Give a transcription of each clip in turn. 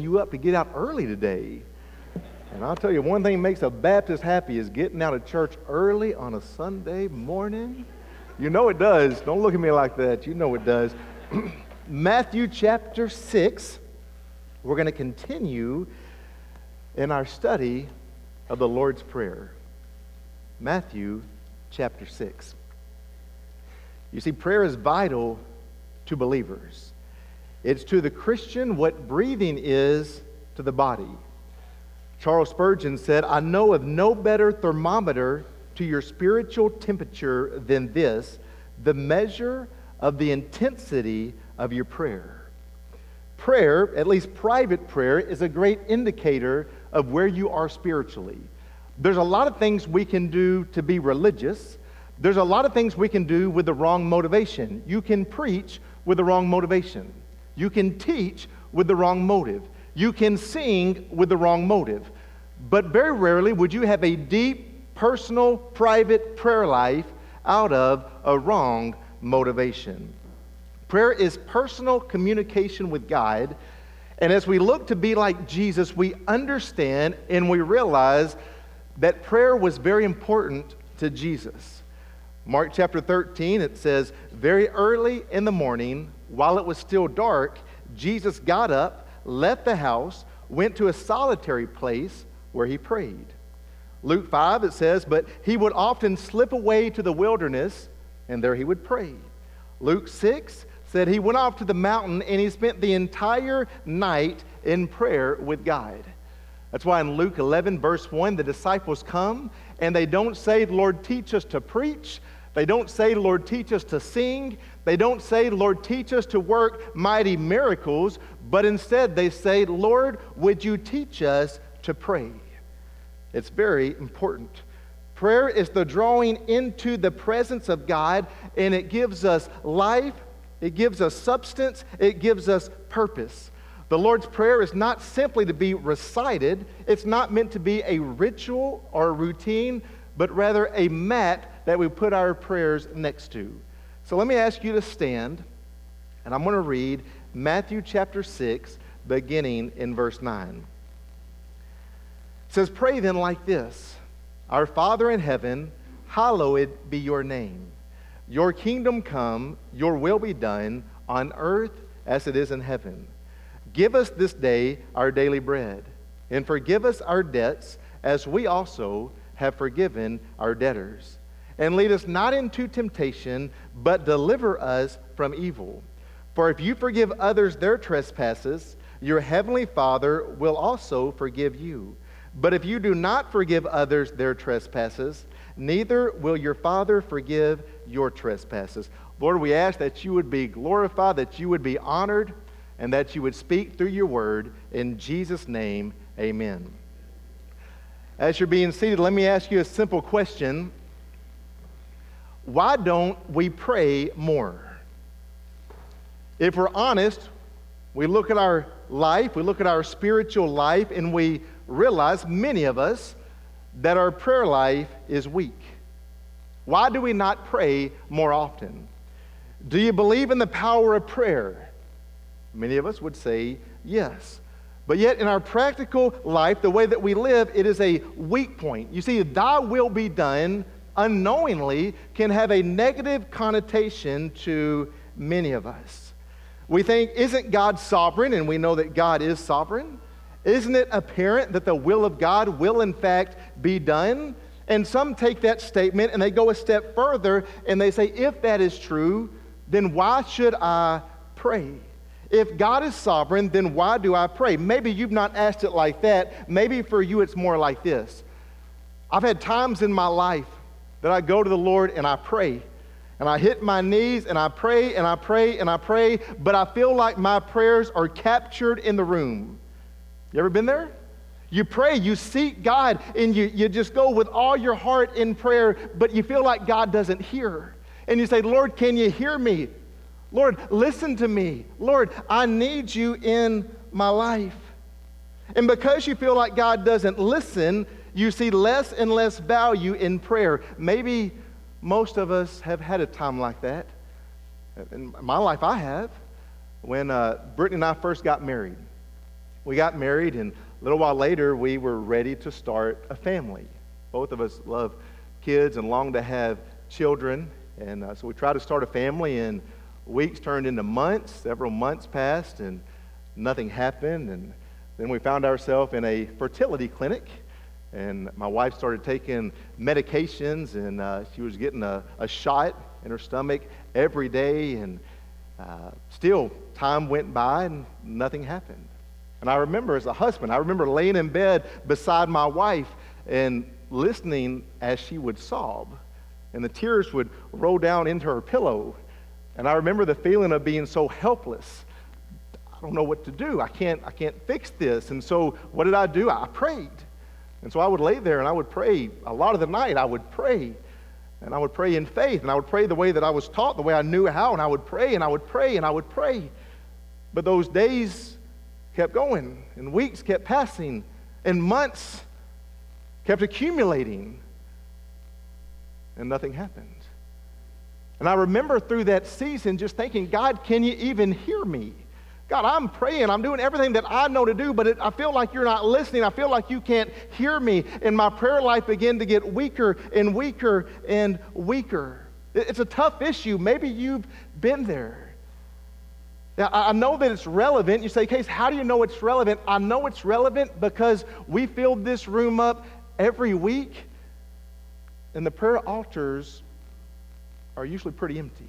you up to get out early today. And I'll tell you, one thing makes a Baptist happy is getting out of church early on a Sunday morning. You know it does. Don't look at me like that. You know it does. Matthew chapter 6. We're going to continue in our study of the Lord's Prayer. Matthew chapter 6. You see, prayer is vital to believers. It's to the Christian what breathing is to the body. Charles Spurgeon said, I know of no better thermometer to your spiritual temperature than this the measure of the intensity of your prayer. Prayer, at least private prayer, is a great indicator of where you are spiritually. There's a lot of things we can do to be religious. There's a lot of things we can do with the wrong motivation. You can preach with the wrong motivation. You can teach with the wrong motive. You can sing with the wrong motive. But very rarely would you have a deep, personal, private prayer life out of a wrong motivation. Prayer is personal communication with God. And as we look to be like Jesus, we understand and we realize that prayer was very important to Jesus. Mark chapter 13, it says, Very early in the morning, while it was still dark, Jesus got up, left the house, went to a solitary place where he prayed. Luke 5, it says, But he would often slip away to the wilderness, and there he would pray. Luke 6 said he went off to the mountain and he spent the entire night in prayer with God. That's why in Luke 11, verse 1, the disciples come and they don't say, Lord, teach us to preach. They don't say, Lord, teach us to sing. They don't say, Lord, teach us to work mighty miracles, but instead they say, Lord, would you teach us to pray? It's very important. Prayer is the drawing into the presence of God, and it gives us life, it gives us substance, it gives us purpose. The Lord's Prayer is not simply to be recited, it's not meant to be a ritual or a routine, but rather a mat that we put our prayers next to. So let me ask you to stand, and I'm going to read Matthew chapter 6, beginning in verse 9. It says, Pray then like this Our Father in heaven, hallowed be your name. Your kingdom come, your will be done on earth as it is in heaven. Give us this day our daily bread, and forgive us our debts as we also have forgiven our debtors and lead us not into temptation, but deliver us from evil. For if you forgive others their trespasses, your heavenly Father will also forgive you. But if you do not forgive others their trespasses, neither will your Father forgive your trespasses. Lord, we ask that you would be glorified, that you would be honored, and that you would speak through your word. In Jesus' name, amen. As you're being seated, let me ask you a simple question why don't we pray more? If we're honest, we look at our life, we look at our spiritual life, and we realize, many of us, that our prayer life is weak. Why do we not pray more often? Do you believe in the power of prayer? Many of us would say yes. But yet, in our practical life, the way that we live, it is a weak point. You see, thy will be done unknowingly can have a negative connotation to many of us. We think, isn't God sovereign? And we know that God is sovereign. Isn't it apparent that the will of God will, in fact, be done? And some take that statement and they go a step further and they say, if that is true, then why should I pray? If God is sovereign, then why do I pray? Maybe you've not asked it like that. Maybe for you it's more like this. I've had times in my life that I go to the Lord and I pray. And I hit my knees and I pray and I pray and I pray, but I feel like my prayers are captured in the room. You ever been there? You pray, you seek God, and you, you just go with all your heart in prayer, but you feel like God doesn't hear. And you say, Lord, can you hear me? Lord, listen to me. Lord, I need you in my life. And because you feel like God doesn't listen, you see less and less value in prayer. Maybe most of us have had a time like that. In my life, I have. When uh, Brittany and I first got married, we got married, and a little while later, we were ready to start a family. Both of us love kids and long to have children. And uh, so we tried to start a family, and weeks turned into months. Several months passed, and nothing happened. And then we found ourselves in a fertility clinic. And my wife started taking medications, and uh, she was getting a, a shot in her stomach every day. And uh, still, time went by, and nothing happened. And I remember as a husband, I remember laying in bed beside my wife and listening as she would sob. And the tears would roll down into her pillow. And I remember the feeling of being so helpless. I don't know what to do. I can't, I can't fix this. And so what did I do? I prayed. And so I would lay there and I would pray. A lot of the night I would pray. And I would pray in faith. And I would pray the way that I was taught, the way I knew how. And I would pray and I would pray and I would pray. But those days kept going, and weeks kept passing, and months kept accumulating, and nothing happened. And I remember through that season just thinking, God, can you even hear me? God, I'm praying. I'm doing everything that I know to do, but it, I feel like you're not listening. I feel like you can't hear me. And my prayer life began to get weaker and weaker and weaker. It's a tough issue. Maybe you've been there. Now, I know that it's relevant. You say, Case, how do you know it's relevant? I know it's relevant because we filled this room up every week, and the prayer altars are usually pretty empty.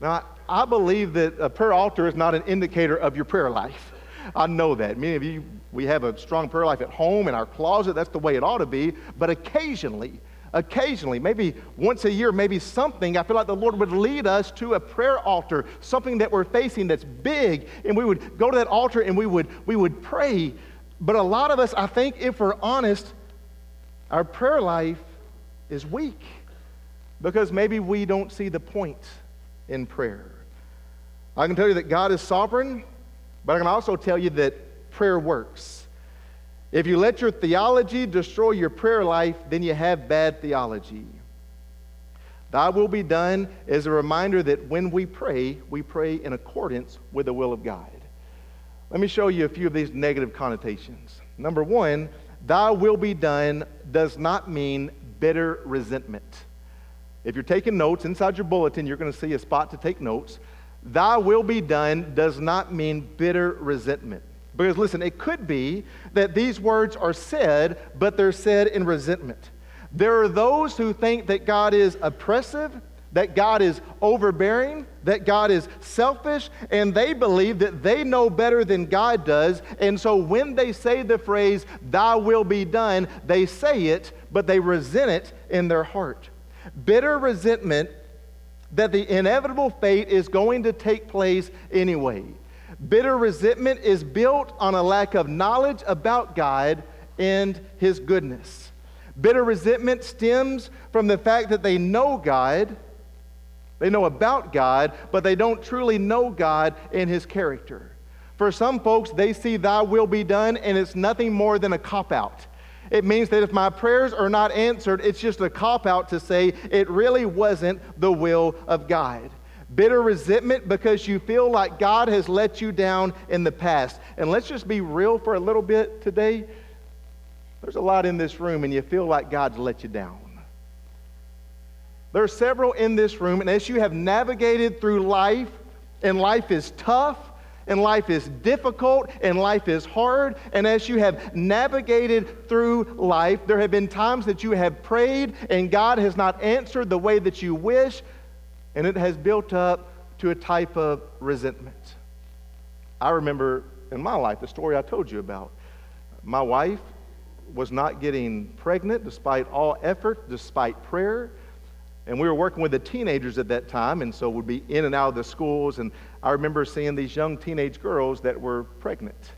Now, I believe that a prayer altar is not an indicator of your prayer life. I know that. Many of you, we have a strong prayer life at home, in our closet. That's the way it ought to be. But occasionally, occasionally, maybe once a year, maybe something, I feel like the Lord would lead us to a prayer altar, something that we're facing that's big, and we would go to that altar and we would, we would pray. But a lot of us, I think, if we're honest, our prayer life is weak because maybe we don't see the point in prayer. I can tell you that God is sovereign, but I can also tell you that prayer works. If you let your theology destroy your prayer life, then you have bad theology. Thy will be done is a reminder that when we pray, we pray in accordance with the will of God. Let me show you a few of these negative connotations. Number one, thy will be done does not mean bitter resentment. If you're taking notes inside your bulletin, you're going to see a spot to take notes. Thy will be done does not mean bitter resentment. Because listen, it could be that these words are said, but they're said in resentment. There are those who think that God is oppressive, that God is overbearing, that God is selfish, and they believe that they know better than God does. And so when they say the phrase, Thy will be done, they say it, but they resent it in their heart. Bitter resentment that the inevitable fate is going to take place anyway. Bitter resentment is built on a lack of knowledge about God and His goodness. Bitter resentment stems from the fact that they know God, they know about God, but they don't truly know God and His character. For some folks, they see Thy will be done, and it's nothing more than a cop out. It means that if my prayers are not answered, it's just a cop out to say it really wasn't the will of God bitter resentment because you feel like God has let you down in the past. And let's just be real for a little bit today. There's a lot in this room, and you feel like God's let you down. There are several in this room, and as you have navigated through life, and life is tough, and life is difficult, and life is hard, and as you have navigated through life, there have been times that you have prayed, and God has not answered the way that you wish and it has built up to a type of resentment. I remember in my life the story I told you about. My wife was not getting pregnant despite all effort, despite prayer. And we were working with the teenagers at that time, and so we'd be in and out of the schools. And I remember seeing these young teenage girls that were pregnant.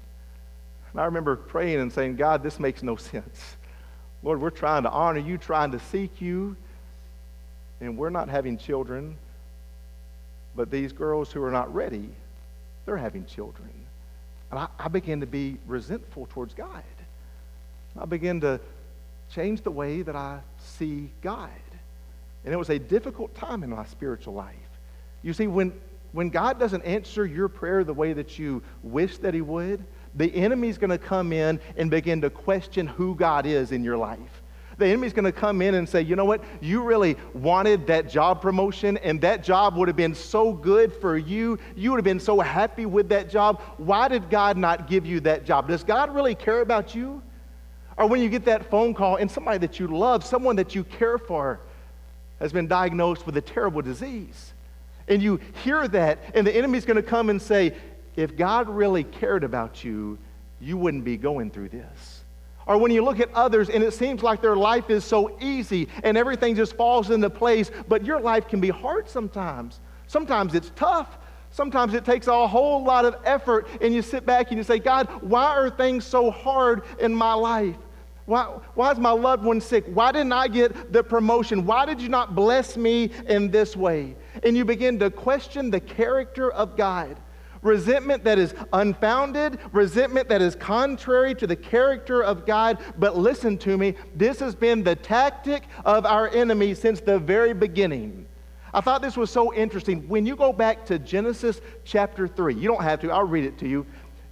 And I remember praying and saying, God, this makes no sense. Lord, we're trying to honor you, trying to seek you, and we're not having children. But these girls who are not ready, they're having children. And I, I began to be resentful towards God. I began to change the way that I see God. And it was a difficult time in my spiritual life. You see, when, when God doesn't answer your prayer the way that you wish that He would, the enemy's going to come in and begin to question who God is in your life. The enemy's going to come in and say, you know what? You really wanted that job promotion, and that job would have been so good for you. You would have been so happy with that job. Why did God not give you that job? Does God really care about you? Or when you get that phone call and somebody that you love, someone that you care for, has been diagnosed with a terrible disease. And you hear that, and the enemy's going to come and say, if God really cared about you, you wouldn't be going through this. Or when you look at others and it seems like their life is so easy and everything just falls into place, but your life can be hard sometimes. Sometimes it's tough. Sometimes it takes a whole lot of effort, and you sit back and you say, God, why are things so hard in my life? Why, why is my loved one sick? Why didn't I get the promotion? Why did you not bless me in this way? And you begin to question the character of God. Resentment that is unfounded, resentment that is contrary to the character of God. But listen to me, this has been the tactic of our enemy since the very beginning. I thought this was so interesting. When you go back to Genesis chapter 3, you don't have to, I'll read it to you.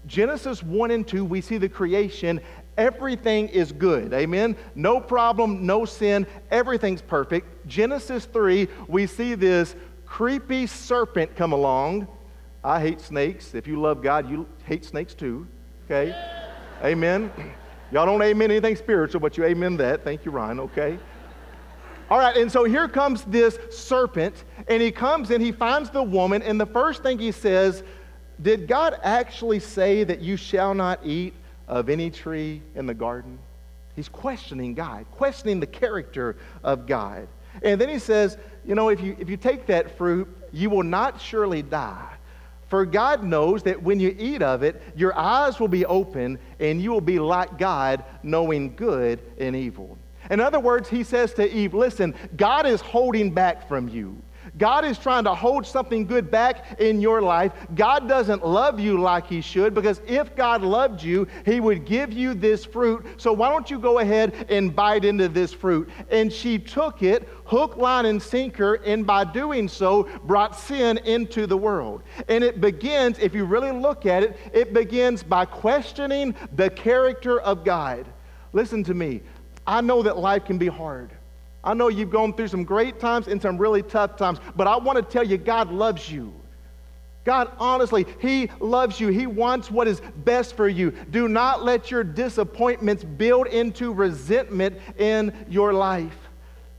Genesis 1 and 2, we see the creation, Everything is good. Amen. No problem, no sin. Everything's perfect. Genesis 3, we see this creepy serpent come along. I hate snakes. If you love God, you hate snakes too. Okay? Amen. Y'all don't amen anything spiritual, but you amen that. Thank you, Ryan. Okay? All right, and so here comes this serpent, and he comes and he finds the woman, and the first thing he says, Did God actually say that you shall not eat of any tree in the garden? He's questioning God, questioning the character of God. And then he says, You know, if you, if you take that fruit, you will not surely die. For God knows that when you eat of it, your eyes will be open and you will be like God, knowing good and evil. In other words, he says to Eve, Listen, God is holding back from you. God is trying to hold something good back in your life. God doesn't love you like He should because if God loved you, He would give you this fruit. So why don't you go ahead and bite into this fruit? And she took it, hook, line, and sinker, and by doing so, brought sin into the world. And it begins, if you really look at it, it begins by questioning the character of God. Listen to me. I know that life can be hard. I know you've gone through some great times and some really tough times, but I want to tell you, God loves you. God, honestly, He loves you. He wants what is best for you. Do not let your disappointments build into resentment in your life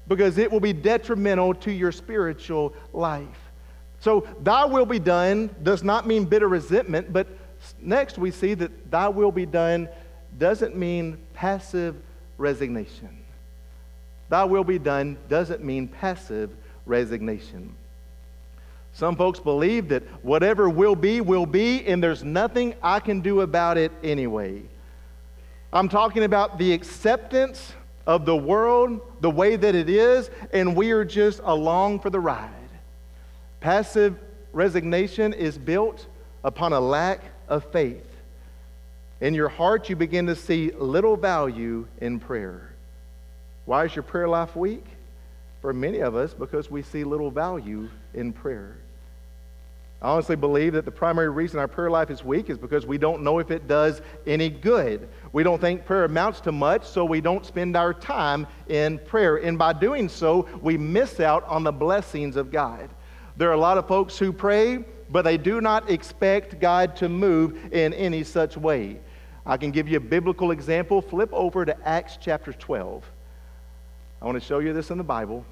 because it will be detrimental to your spiritual life. So, thy will be done does not mean bitter resentment, but next we see that thy will be done doesn't mean passive resignation. Thy will be done doesn't mean passive resignation. Some folks believe that whatever will be, will be, and there's nothing I can do about it anyway. I'm talking about the acceptance of the world the way that it is, and we are just along for the ride. Passive resignation is built upon a lack of faith. In your heart, you begin to see little value in prayer. Why is your prayer life weak? For many of us, because we see little value in prayer. I honestly believe that the primary reason our prayer life is weak is because we don't know if it does any good. We don't think prayer amounts to much, so we don't spend our time in prayer. And by doing so, we miss out on the blessings of God. There are a lot of folks who pray, but they do not expect God to move in any such way. I can give you a biblical example. Flip over to Acts chapter 12. I want to show you this in the Bible.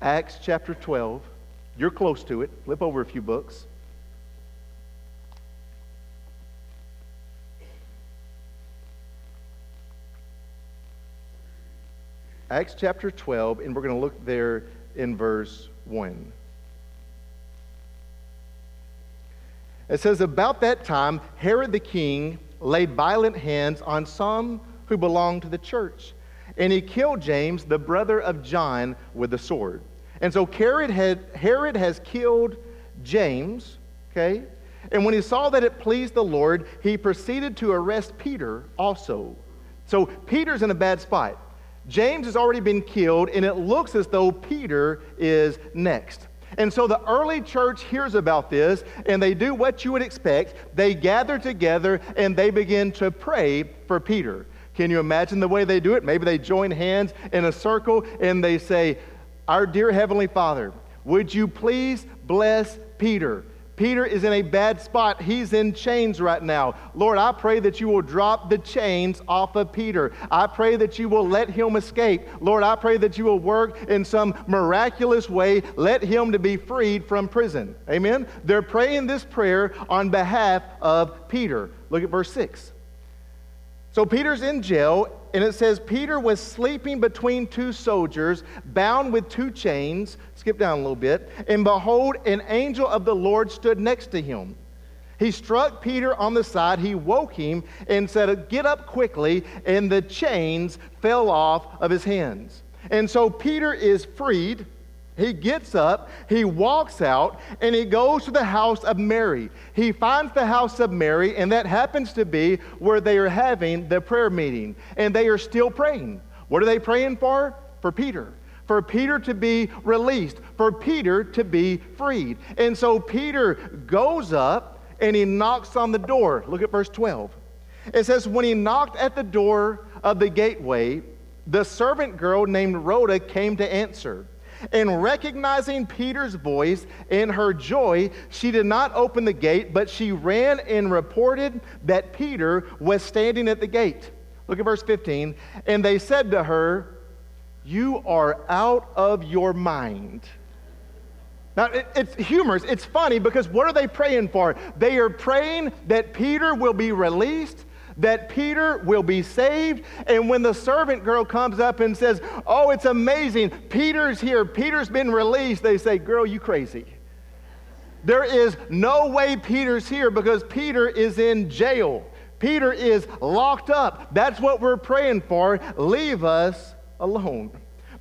Acts chapter 12. You're close to it. Flip over a few books. Acts chapter 12, and we're going to look there in verse 1. It says, About that time, Herod the king laid violent hands on some who belonged to the church and he killed James, the brother of John, with the sword. And so Herod, had, Herod has killed James, okay? And when he saw that it pleased the Lord, he proceeded to arrest Peter also. So Peter's in a bad spot. James has already been killed, and it looks as though Peter is next. And so the early church hears about this and they do what you would expect. They gather together and they begin to pray for Peter. Can you imagine the way they do it? Maybe they join hands in a circle and they say, Our dear Heavenly Father, would you please bless Peter? Peter is in a bad spot. He's in chains right now. Lord, I pray that you will drop the chains off of Peter. I pray that you will let him escape. Lord, I pray that you will work in some miraculous way. Let him to be freed from prison. Amen. They're praying this prayer on behalf of Peter. Look at verse 6. So Peter's in jail, and it says Peter was sleeping between two soldiers, bound with two chains. Skip down a little bit. And behold, an angel of the Lord stood next to him. He struck Peter on the side. He woke him and said, Get up quickly. And the chains fell off of his hands. And so Peter is freed. He gets up, he walks out, and he goes to the house of Mary. He finds the house of Mary, and that happens to be where they are having the prayer meeting. And they are still praying. What are they praying for? For Peter. For Peter to be released, for Peter to be freed. And so Peter goes up and he knocks on the door. Look at verse 12. It says, When he knocked at the door of the gateway, the servant girl named Rhoda came to answer. And recognizing Peter's voice in her joy, she did not open the gate, but she ran and reported that Peter was standing at the gate. Look at verse 15. And they said to her, You are out of your mind. Now, it, it's humorous. It's funny because what are they praying for? They are praying that Peter will be released that Peter will be saved. And when the servant girl comes up and says, Oh, it's amazing, Peter's here, Peter's been released, they say, Girl, you crazy. There is no way Peter's here because Peter is in jail. Peter is locked up. That's what we're praying for. Leave us alone.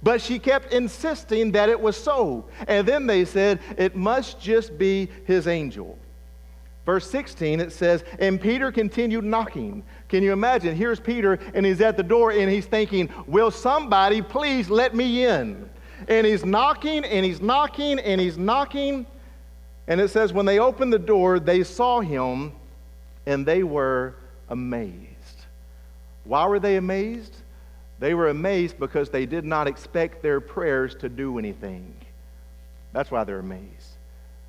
But she kept insisting that it was so. And then they said, It must just be his angel. Verse 16, it says, And Peter continued knocking. Can you imagine? Here's Peter, and he's at the door, and he's thinking, Will somebody please let me in? And he's knocking, and he's knocking, and he's knocking. And it says, When they opened the door, they saw him, and they were amazed. Why were they amazed? They were amazed because they did not expect their prayers to do anything. That's why they're amazed.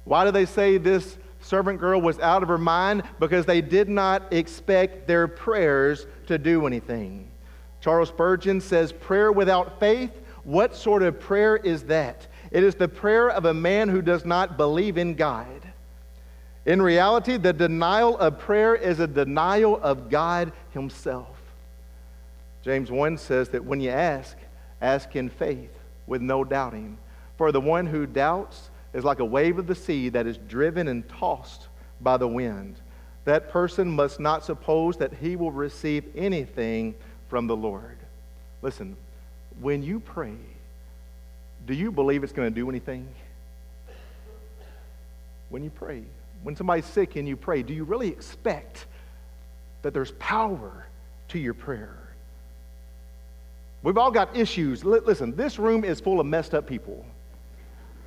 Why do they say this? Servant girl was out of her mind because they did not expect their prayers to do anything. Charles Spurgeon says, Prayer without faith, what sort of prayer is that? It is the prayer of a man who does not believe in God. In reality, the denial of prayer is a denial of God Himself. James 1 says that when you ask, ask in faith with no doubting. For the one who doubts is like a wave of the sea that is driven and tossed by the wind. That person must not suppose that he will receive anything from the Lord. Listen, when you pray, do you believe it's going to do anything? When you pray, when somebody's sick and you pray, do you really expect that there's power to your prayer? We've all got issues. Listen, this room is full of messed up people.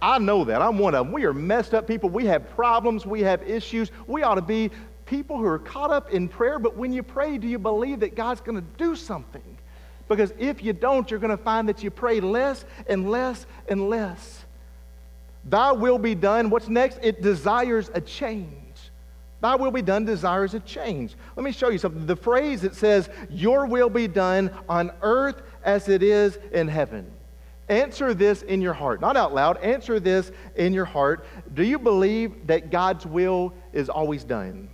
I know that. I'm one of them. We are messed up people. We have problems. We have issues. We ought to be people who are caught up in prayer, but when you pray, do you believe that God's going to do something? Because if you don't, you're going to find that you pray less and less and less. Thy will be done. What's next? It desires a change. Thy will be done desires a change. Let me show you something. The phrase that says, Your will be done on earth as it is in heaven. Answer this in your heart, not out loud. Answer this in your heart. Do you believe that God's will is always done?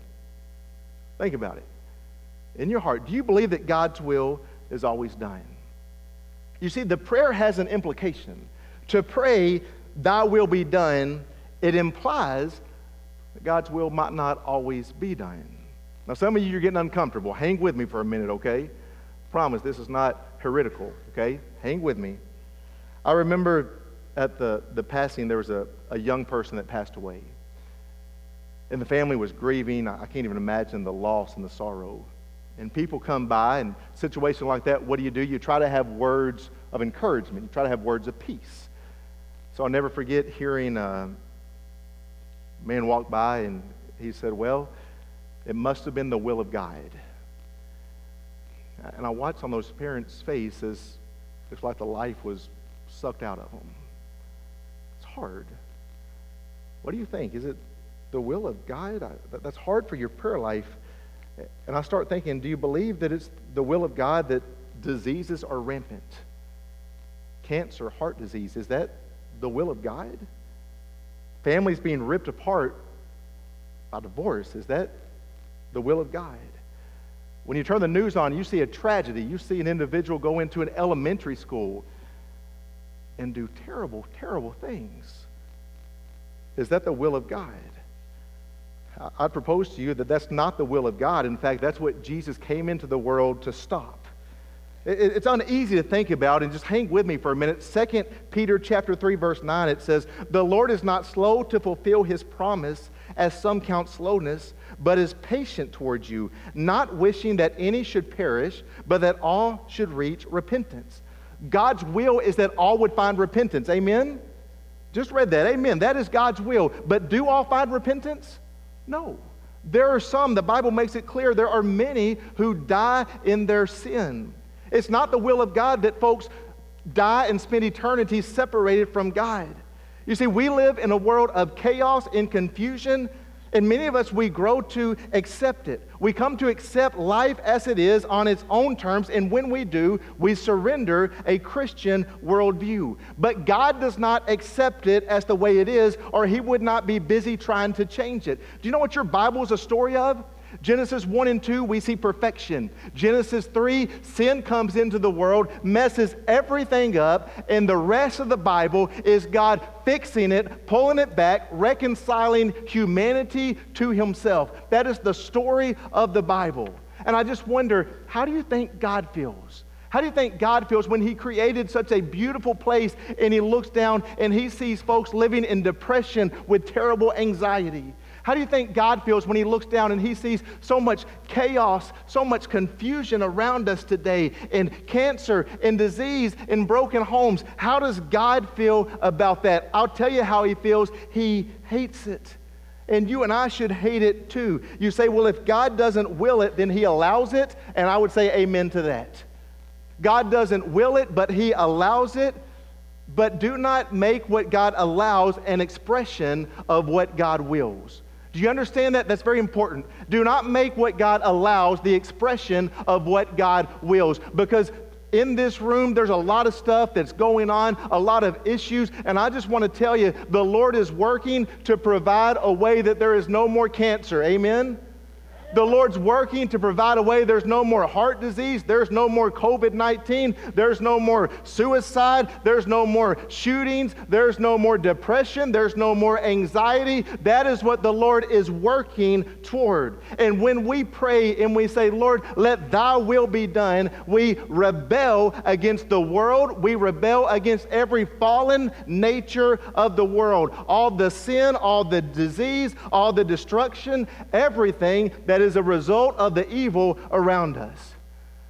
Think about it. In your heart, do you believe that God's will is always done? You see, the prayer has an implication. To pray, Thy will be done, it implies that God's will might not always be done. Now, some of you are getting uncomfortable. Hang with me for a minute, okay? Promise this is not heretical, okay? Hang with me. I remember at the, the passing, there was a, a young person that passed away. And the family was grieving. I can't even imagine the loss and the sorrow. And people come by, and situation like that, what do you do? You try to have words of encouragement. You try to have words of peace. So I'll never forget hearing a man walk by and he said, Well, it must have been the will of God. And I watched on those parents' faces, it's like the life was sucked out of them. It's hard. What do you think? Is it the will of God? I, that's hard for your prayer life. And I start thinking, do you believe that it's the will of God that diseases are rampant? Cancer, heart disease, is that the will of God? Families being ripped apart by divorce, is that the will of God? When you turn the news on, you see a tragedy. You see an individual go into an elementary school and do terrible, terrible things. Is that the will of God? I propose to you that that's not the will of God. In fact, that's what Jesus came into the world to stop. It's uneasy to think about, and just hang with me for a minute. Second Peter chapter 3, verse 9, it says, The Lord is not slow to fulfill his promise, as some count slowness, but is patient towards you, not wishing that any should perish, but that all should reach repentance. God's will is that all would find repentance. Amen? Just read that. Amen. That is God's will. But do all find repentance? No. There are some, the Bible makes it clear, there are many who die in their sin. It's not the will of God that folks die and spend eternity separated from God. You see, we live in a world of chaos and confusion and many of us, we grow to accept it. We come to accept life as it is on its own terms, and when we do, we surrender a Christian worldview. But God does not accept it as the way it is, or He would not be busy trying to change it. Do you know what your Bible is a story of? Genesis 1 and 2, we see perfection. Genesis 3, sin comes into the world, messes everything up, and the rest of the Bible is God fixing it, pulling it back, reconciling humanity to Himself. That is the story of the Bible. And I just wonder, how do you think God feels? How do you think God feels when He created such a beautiful place and He looks down and He sees folks living in depression with terrible anxiety? How do you think God feels when He looks down and He sees so much chaos, so much confusion around us today, and cancer and disease and broken homes? How does God feel about that? I'll tell you how He feels. He hates it. And you and I should hate it too. You say, well, if God doesn't will it, then He allows it. And I would say amen to that. God doesn't will it, but He allows it. But do not make what God allows an expression of what God wills. Do you understand that? That's very important. Do not make what God allows the expression of what God wills. Because in this room, there's a lot of stuff that's going on, a lot of issues, and I just want to tell you the Lord is working to provide a way that there is no more cancer. Amen? The Lord's working to provide a way. There's no more heart disease. There's no more COVID 19. There's no more suicide. There's no more shootings. There's no more depression. There's no more anxiety. That is what the Lord is working toward. And when we pray and we say, Lord, let thy will be done, we rebel against the world. We rebel against every fallen nature of the world. All the sin, all the disease, all the destruction, everything that that is a result of the evil around us.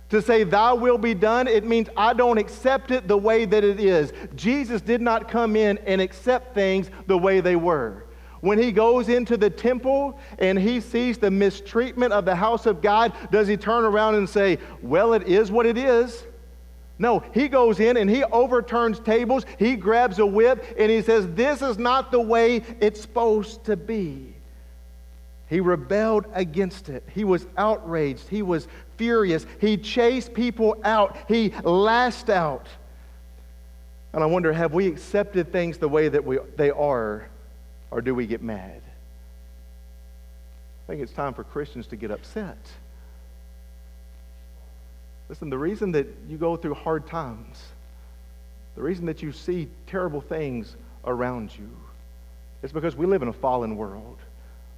To say, Thy will be done, it means I don't accept it the way that it is. Jesus did not come in and accept things the way they were. When he goes into the temple and he sees the mistreatment of the house of God, does he turn around and say, Well, it is what it is? No, he goes in and he overturns tables, he grabs a whip, and he says, This is not the way it's supposed to be. He rebelled against it. He was outraged. He was furious. He chased people out. He lashed out. And I wonder have we accepted things the way that we, they are, or do we get mad? I think it's time for Christians to get upset. Listen, the reason that you go through hard times, the reason that you see terrible things around you, is because we live in a fallen world.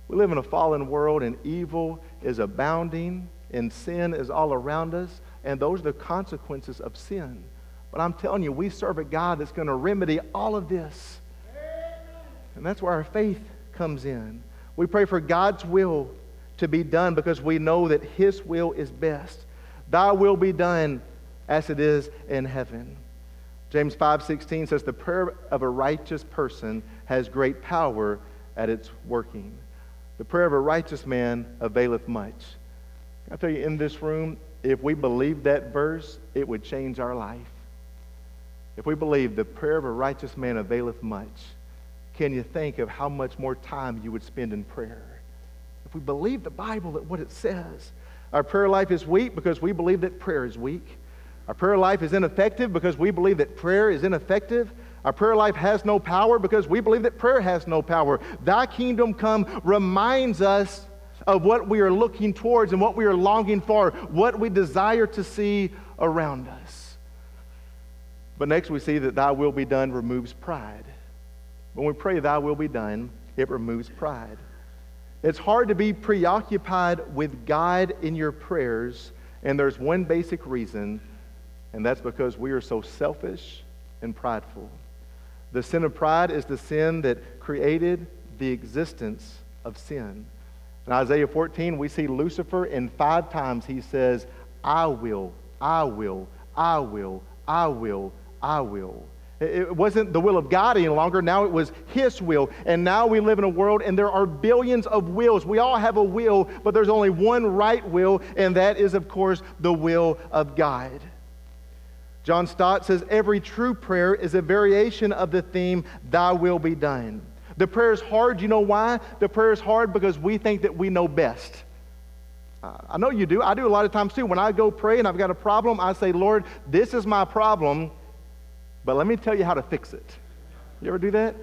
We live in a fallen world, and evil is abounding, and sin is all around us, and those are the consequences of sin. But I'm telling you, we serve a God that's going to remedy all of this. And that's where our faith comes in. We pray for God's will to be done because we know that His will is best. Thy will be done as it is in heaven. James 5:16 says the prayer of a righteous person has great power at its working. The prayer of a righteous man availeth much. I tell you in this room, if we believe that verse, it would change our life. If we believe the prayer of a righteous man availeth much, can you think of how much more time you would spend in prayer? If we believe the Bible at what it says, our prayer life is weak because we believe that prayer is weak. Our prayer life is ineffective because we believe that prayer is ineffective. Our prayer life has no power because we believe that prayer has no power. Thy kingdom come reminds us of what we are looking towards and what we are longing for, what we desire to see around us. But next we see that thy will be done removes pride. When we pray, thy will be done, it removes pride. It's hard to be preoccupied with God in your prayers, and there's one basic reason and that's because we are so selfish and prideful. The sin of pride is the sin that created the existence of sin. In Isaiah 14, we see Lucifer, and five times he says, I will, I will, I will, I will, I will. It wasn't the will of God any longer. Now it was His will. And now we live in a world and there are billions of wills. We all have a will, but there's only one right will, and that is, of course, the will of God. John Stott says every true prayer is a variation of the theme, Thy will be done. The prayer is hard. You know why? The prayer is hard because we think that we know best. I know you do. I do a lot of times too. When I go pray and I've got a problem, I say, Lord, this is my problem, but let me tell you how to fix it. You ever do that?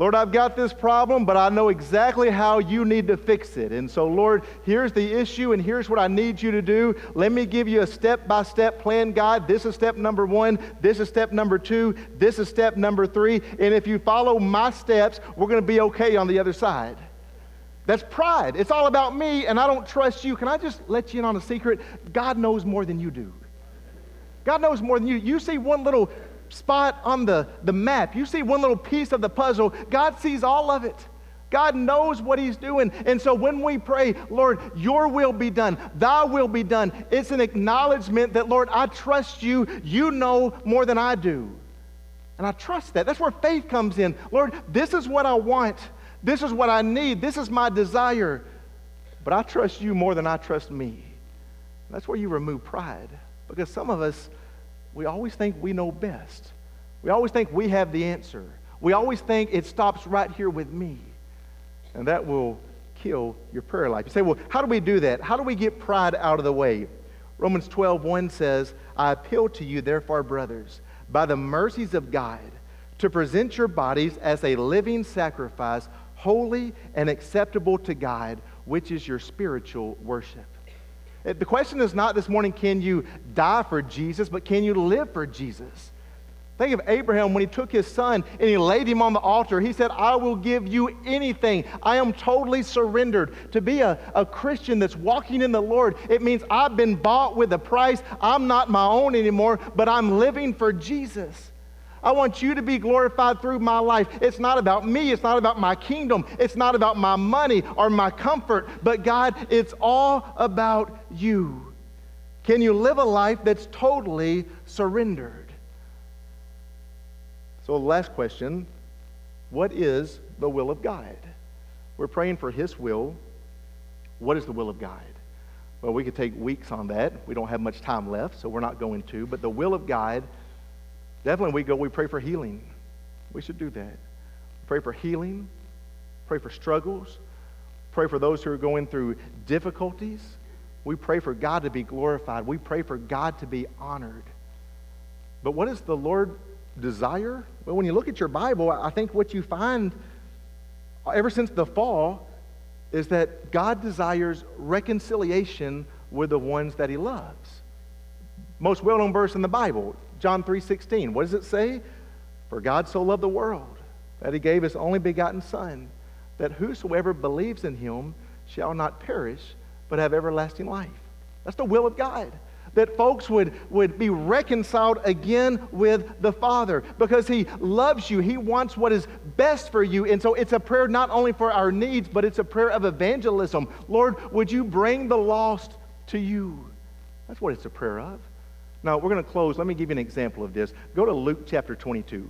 Lord, I've got this problem, but I know exactly how you need to fix it. And so, Lord, here's the issue, and here's what I need you to do. Let me give you a step by step plan, God. This is step number one. This is step number two. This is step number three. And if you follow my steps, we're going to be okay on the other side. That's pride. It's all about me, and I don't trust you. Can I just let you in on a secret? God knows more than you do. God knows more than you. You see one little spot on the, the map, you see one little piece of the puzzle, God sees all of it. God knows what He's doing. And so when we pray, Lord, your will be done, thy will be done, it's an acknowledgement that, Lord, I trust you. You know more than I do. And I trust that. That's where faith comes in. Lord, this is what I want. This is what I need. This is my desire. But I trust you more than I trust me. That's where you remove pride. Because some of us, we always think we know best. We always think we have the answer. We always think it stops right here with me. And that will kill your prayer life. You say, well, how do we do that? How do we get pride out of the way? Romans 12, 1 says, I appeal to you, therefore, brothers, by the mercies of God, to present your bodies as a living sacrifice, holy and acceptable to God, which is your spiritual worship. Uh, the question is not this morning, can you die for Jesus, but can you live for Jesus? Think of Abraham when he took his son and he laid him on the altar. He said, I will give you anything. I am totally surrendered. To be a, a Christian that's walking in the Lord, it means I've been bought with a price. I'm not my own anymore, but I'm living for Jesus. I want you to be glorified through my life. It's not about me. It's not about my kingdom. It's not about my money or my comfort. But God, it's all about you. Can you live a life that's totally surrendered? So, last question what is the will of God? We're praying for His will. What is the will of God? Well, we could take weeks on that. We don't have much time left, so we're not going to. But the will of God Definitely, we go, we pray for healing. We should do that. Pray for healing, pray for struggles, pray for those who are going through difficulties. We pray for God to be glorified. We pray for God to be honored. But what does the Lord desire? Well, when you look at your Bible, I think what you find ever since the fall is that God desires reconciliation with the ones that he loves. Most well-known verse in the Bible, John 3:16. What does it say? For God so loved the world that he gave his only begotten son that whosoever believes in him shall not perish but have everlasting life. That's the will of God. That folks would, would be reconciled again with the Father because He loves you. He wants what is best for you. And so it's a prayer not only for our needs, but it's a prayer of evangelism. Lord, would you bring the lost to you? That's what it's a prayer of Now, we're going to close. Let me give you an example of this. Go to Luke chapter 22.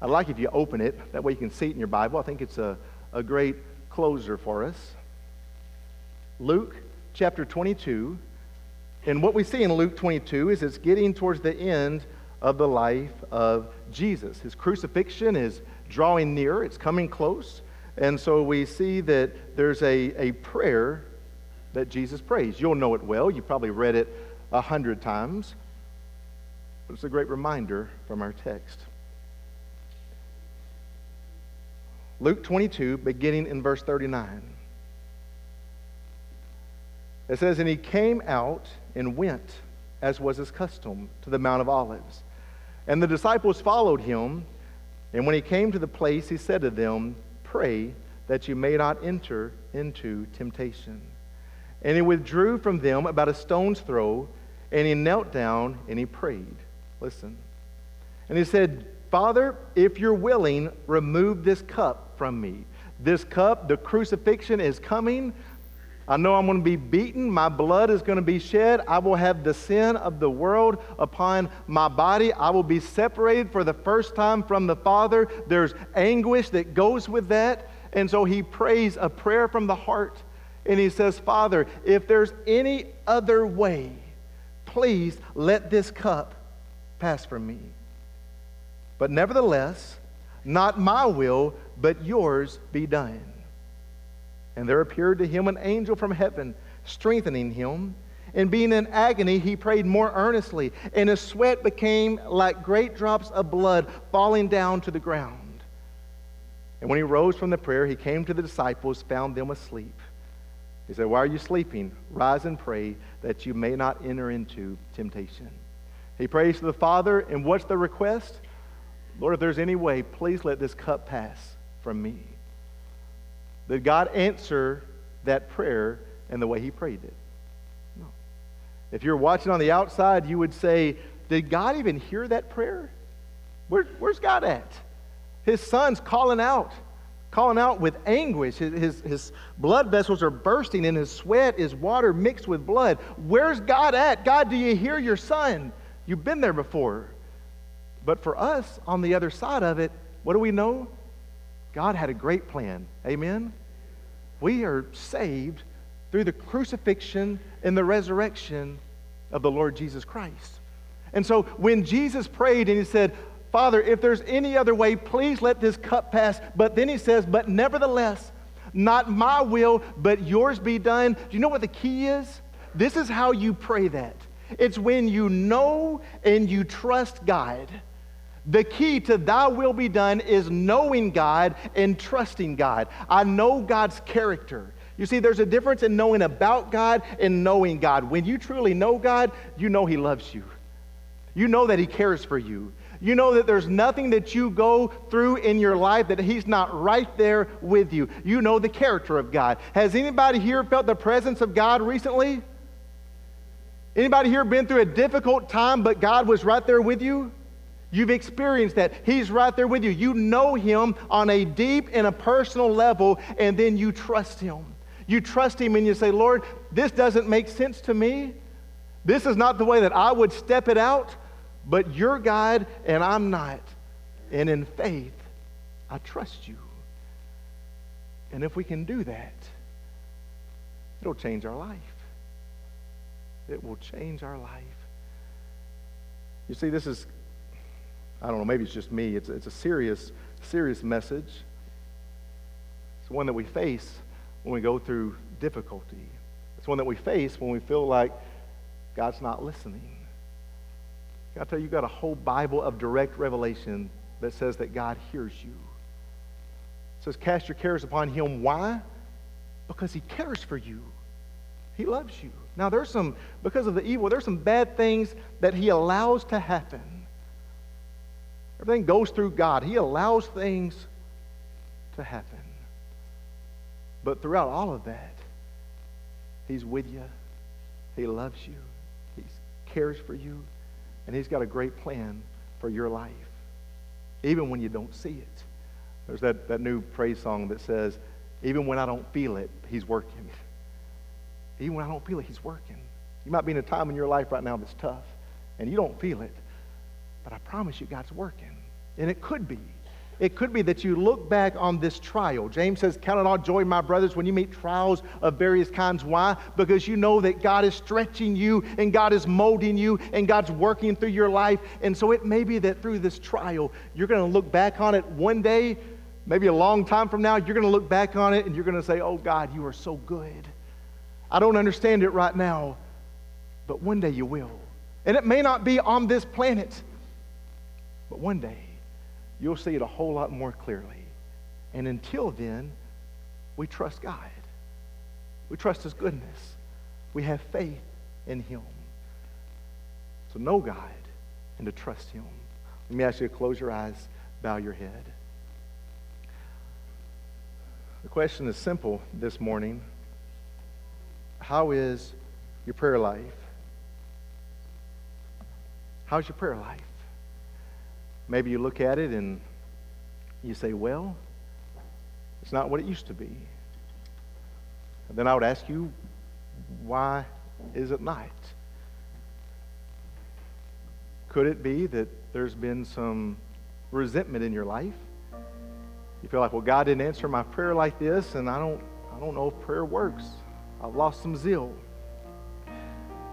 I'd like if you open it. That way you can see it in your Bible. I think it's a, a great closer for us. Luke chapter 22. And what we see in Luke 22 is it's getting towards the end of the life of Jesus. His crucifixion is drawing near, it's coming close. And so we see that there's a, a prayer that Jesus prays. You'll know it well. You probably read it a hundred times. But it's a great reminder from our text. Luke 22, beginning in verse 39. It says, And he came out and went, as was his custom, to the Mount of Olives. And the disciples followed him. And when he came to the place, he said to them, Pray that you may not enter into temptation. And he withdrew from them about a stone's throw, and he knelt down and he prayed. Listen. And he said, Father, if you're willing, remove this cup from me. This cup, the crucifixion is coming. I know I'm going to be beaten. My blood is going to be shed. I will have the sin of the world upon my body. I will be separated for the first time from the Father. There's anguish that goes with that. And so he prays a prayer from the heart. And he says, Father, if there's any other way, please let this cup pass from me. But nevertheless, not my will, but yours be done. And there appeared to him an angel from heaven, strengthening him. And being in agony, he prayed more earnestly, and his sweat became like great drops of blood falling down to the ground. And when he rose from the prayer, he came to the disciples, found them asleep. He said, Why are you sleeping? Rise and pray that you may not enter into temptation. He prays to the Father, and what's the request? Lord, if there's any way, please let this cup pass from me. Did God answer that prayer in the way he prayed it? No. If you're watching on the outside, you would say, Did God even hear that prayer? Where, where's God at? His son's calling out, calling out with anguish. His, his, his, blood vessels are bursting, and his sweat is water mixed with blood. Where's God at? God, do you hear your son? You've been there before. But for us, on the other side of it, what do we know? God had a great plan. Amen? We are saved through the crucifixion and the resurrection of the Lord Jesus Christ. And so when Jesus prayed and he said, Father, if there's any other way, please let this cup pass. But then he says, But nevertheless, not my will, but yours be done. Do you know what the key is? This is how you pray that. It's when you know and you trust God. The key to thy will be done is knowing God and trusting God. I know God's character. You see, there's a difference in knowing about God and knowing God. When you truly know God, you know He loves you. You know that He cares for you. You know that there's nothing that you go through in your life that He's not right there with you. You know the character of God. Has anybody here felt the presence of God recently? Anybody here been through a difficult time, but God was right there with you? You've experienced that. He's right there with you. You know Him on a deep and a personal level, and then you trust Him. You trust Him and you say, Lord, this doesn't make sense to me. This is not the way that I would step it out but you're God and I'm not. And in faith, I trust you. And if we can do that, it'll change our life. It will change our life. You see, this is, I don't know, maybe it's just me. It's, it's a serious, serious message. It's one that we face when we go through difficulty. It's one that we face when we feel like God's not listening. I tell you, you've got a whole Bible of direct revelation that says that God hears you. It says, cast your cares upon him. Why? Because he cares for you. He loves you. Now, there's some, because of the evil, there's some bad things that he allows to happen. Everything goes through God. He allows things to happen. But throughout all of that, he's with you. He loves you. He cares for you. And He's got a great plan for your life, even when you don't see it. There's that, that new praise song that says, Even when I don't feel it, He's working. Even when I don't feel it, He's working. You might be in a time in your life right now that's tough, and you don't feel it. But I promise you, God's working. And it could be. It could be that you look back on this trial. James says, Count it all joy, my brothers, when you meet trials of various kinds. Why? Because you know that God is stretching you and God is molding you and God's working through your life. And so it may be that through this trial, you're going to look back on it one day, maybe a long time from now, you're going to look back on it and you're going to say, Oh God, you are so good. I don't understand it right now, but one day you will. And it may not be on this planet, but one day you'll see it a whole lot more clearly. And until then, we trust God. We trust His goodness. We have faith in Him. So know God and to trust Him. Let me ask you to close your eyes, bow your head. The question is simple this morning How is your prayer life? How's your prayer life? Maybe you look at it and you say, well, it's not what it used to be. And then I would ask you, why is it not? Could it be that there's been some resentment in your life? You feel like, well, God didn't answer my prayer like this, and I don't, I don't know if prayer works. I've lost some zeal.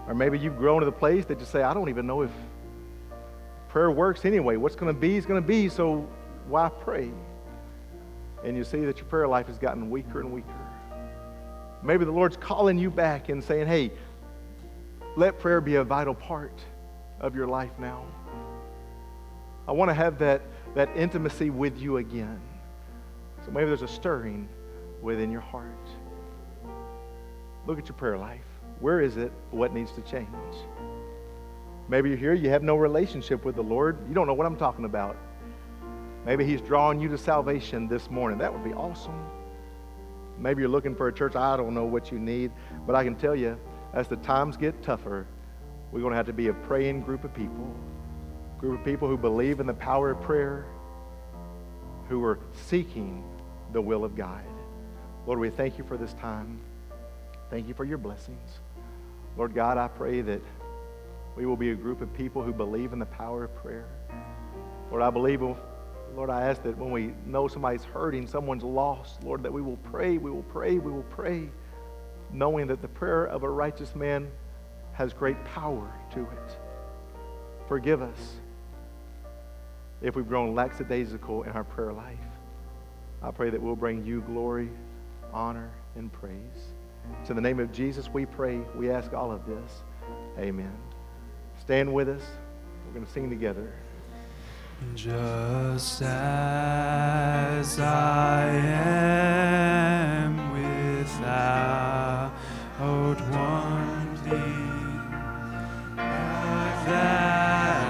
Or maybe you've grown to the place that you say, I don't even know if prayer works anyway. What's going to be is going to be, so why pray? And you see that your prayer life has gotten weaker and weaker. Maybe the Lord's calling you back and saying, hey, let prayer be a vital part of your life now. I want to have that, that intimacy with you again. So maybe there's a stirring within your heart. Look at your prayer life. Where is it? What needs to change? Maybe you're here, you have no relationship with the Lord. You don't know what I'm talking about. Maybe He's drawing you to salvation this morning. That would be awesome. Maybe you're looking for a church. I don't know what you need, but I can tell you, as the times get tougher, we're going to have to be a praying group of people, a group of people who believe in the power of prayer, who are seeking the will of God. Lord, we thank you for this time. Thank you for your blessings. Lord God, I pray that we will be a group of people who believe in the power of prayer. Lord, I believe, oh, Lord, I ask that when we know somebody's hurting, someone's lost, Lord, that we will pray, we will pray, we will pray, knowing that the prayer of a righteous man has great power to it. Forgive us if we've grown lackadaisical in our prayer life. I pray that we'll bring you glory, honor, and praise. So in the name of Jesus, we pray, we ask all of this. Amen. Stand with us. We're going to sing together. Just as I am without one plea, that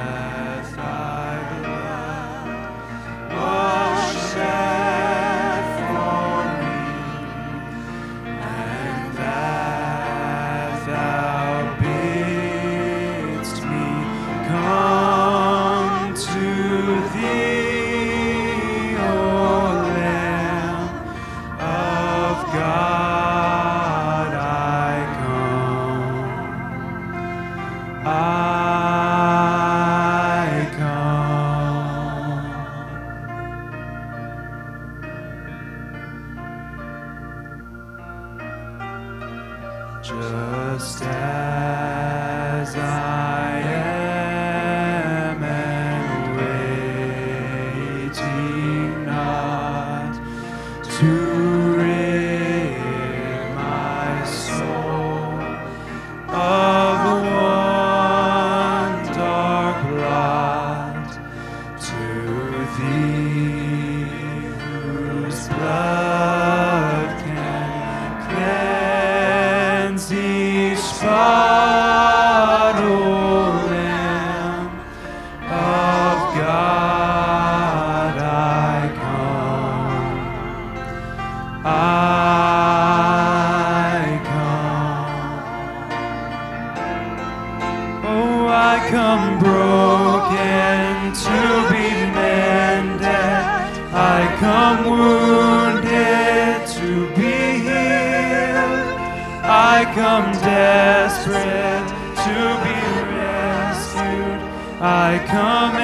come desperate to be rescued. I come.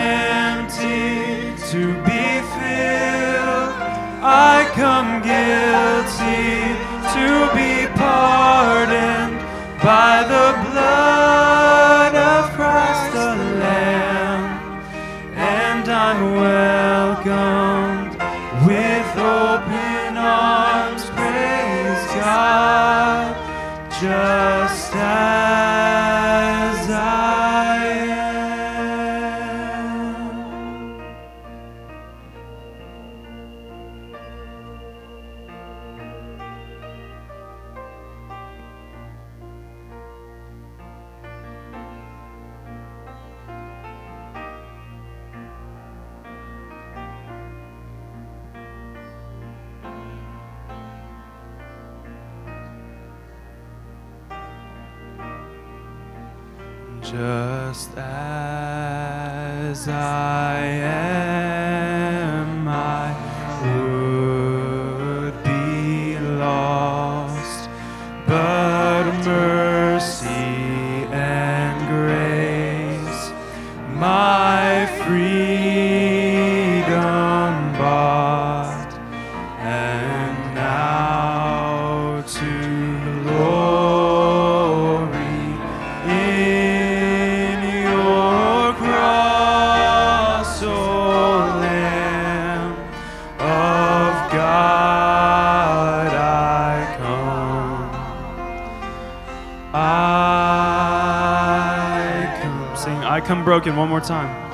Broken one more time.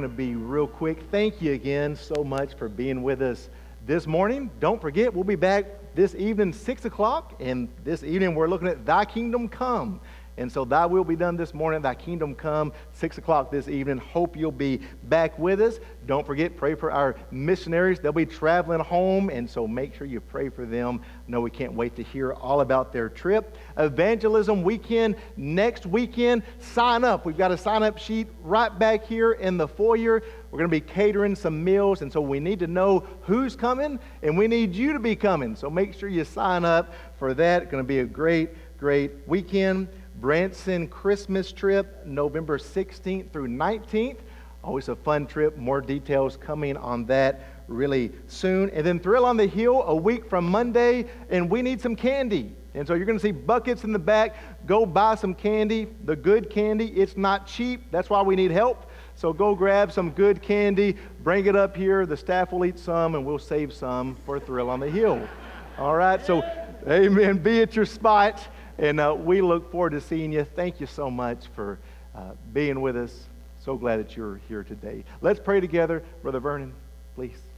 Going to be real quick. Thank you again so much for being with us this morning. Don't forget, we'll be back this evening, 6 o'clock. And this evening, we're looking at Thy Kingdom Come. And so, Thy will be done this morning, Thy Kingdom Come, 6 o'clock this evening. Hope you'll be back with us. Don't forget, pray for our missionaries. They'll be traveling home. And so, make sure you pray for them. No, we can't wait to hear all about their trip. Evangelism weekend next weekend. Sign up. We've got a sign up sheet right back here in the foyer. We're going to be catering some meals, and so we need to know who's coming, and we need you to be coming. So make sure you sign up for that. It's going to be a great, great weekend. Branson Christmas trip, November 16th through 19th. Always a fun trip. More details coming on that really soon. And then Thrill on the Hill a week from Monday, and we need some candy. And so you're going to see buckets in the back. Go buy some candy, the good candy. It's not cheap. That's why we need help. So go grab some good candy, bring it up here. The staff will eat some, and we'll save some for Thrill on the Hill. All right, so amen. Be at your spot, and uh, we look forward to seeing you. Thank you so much for uh, being with us. So glad that you're here today. Let's pray together. Brother Vernon, please.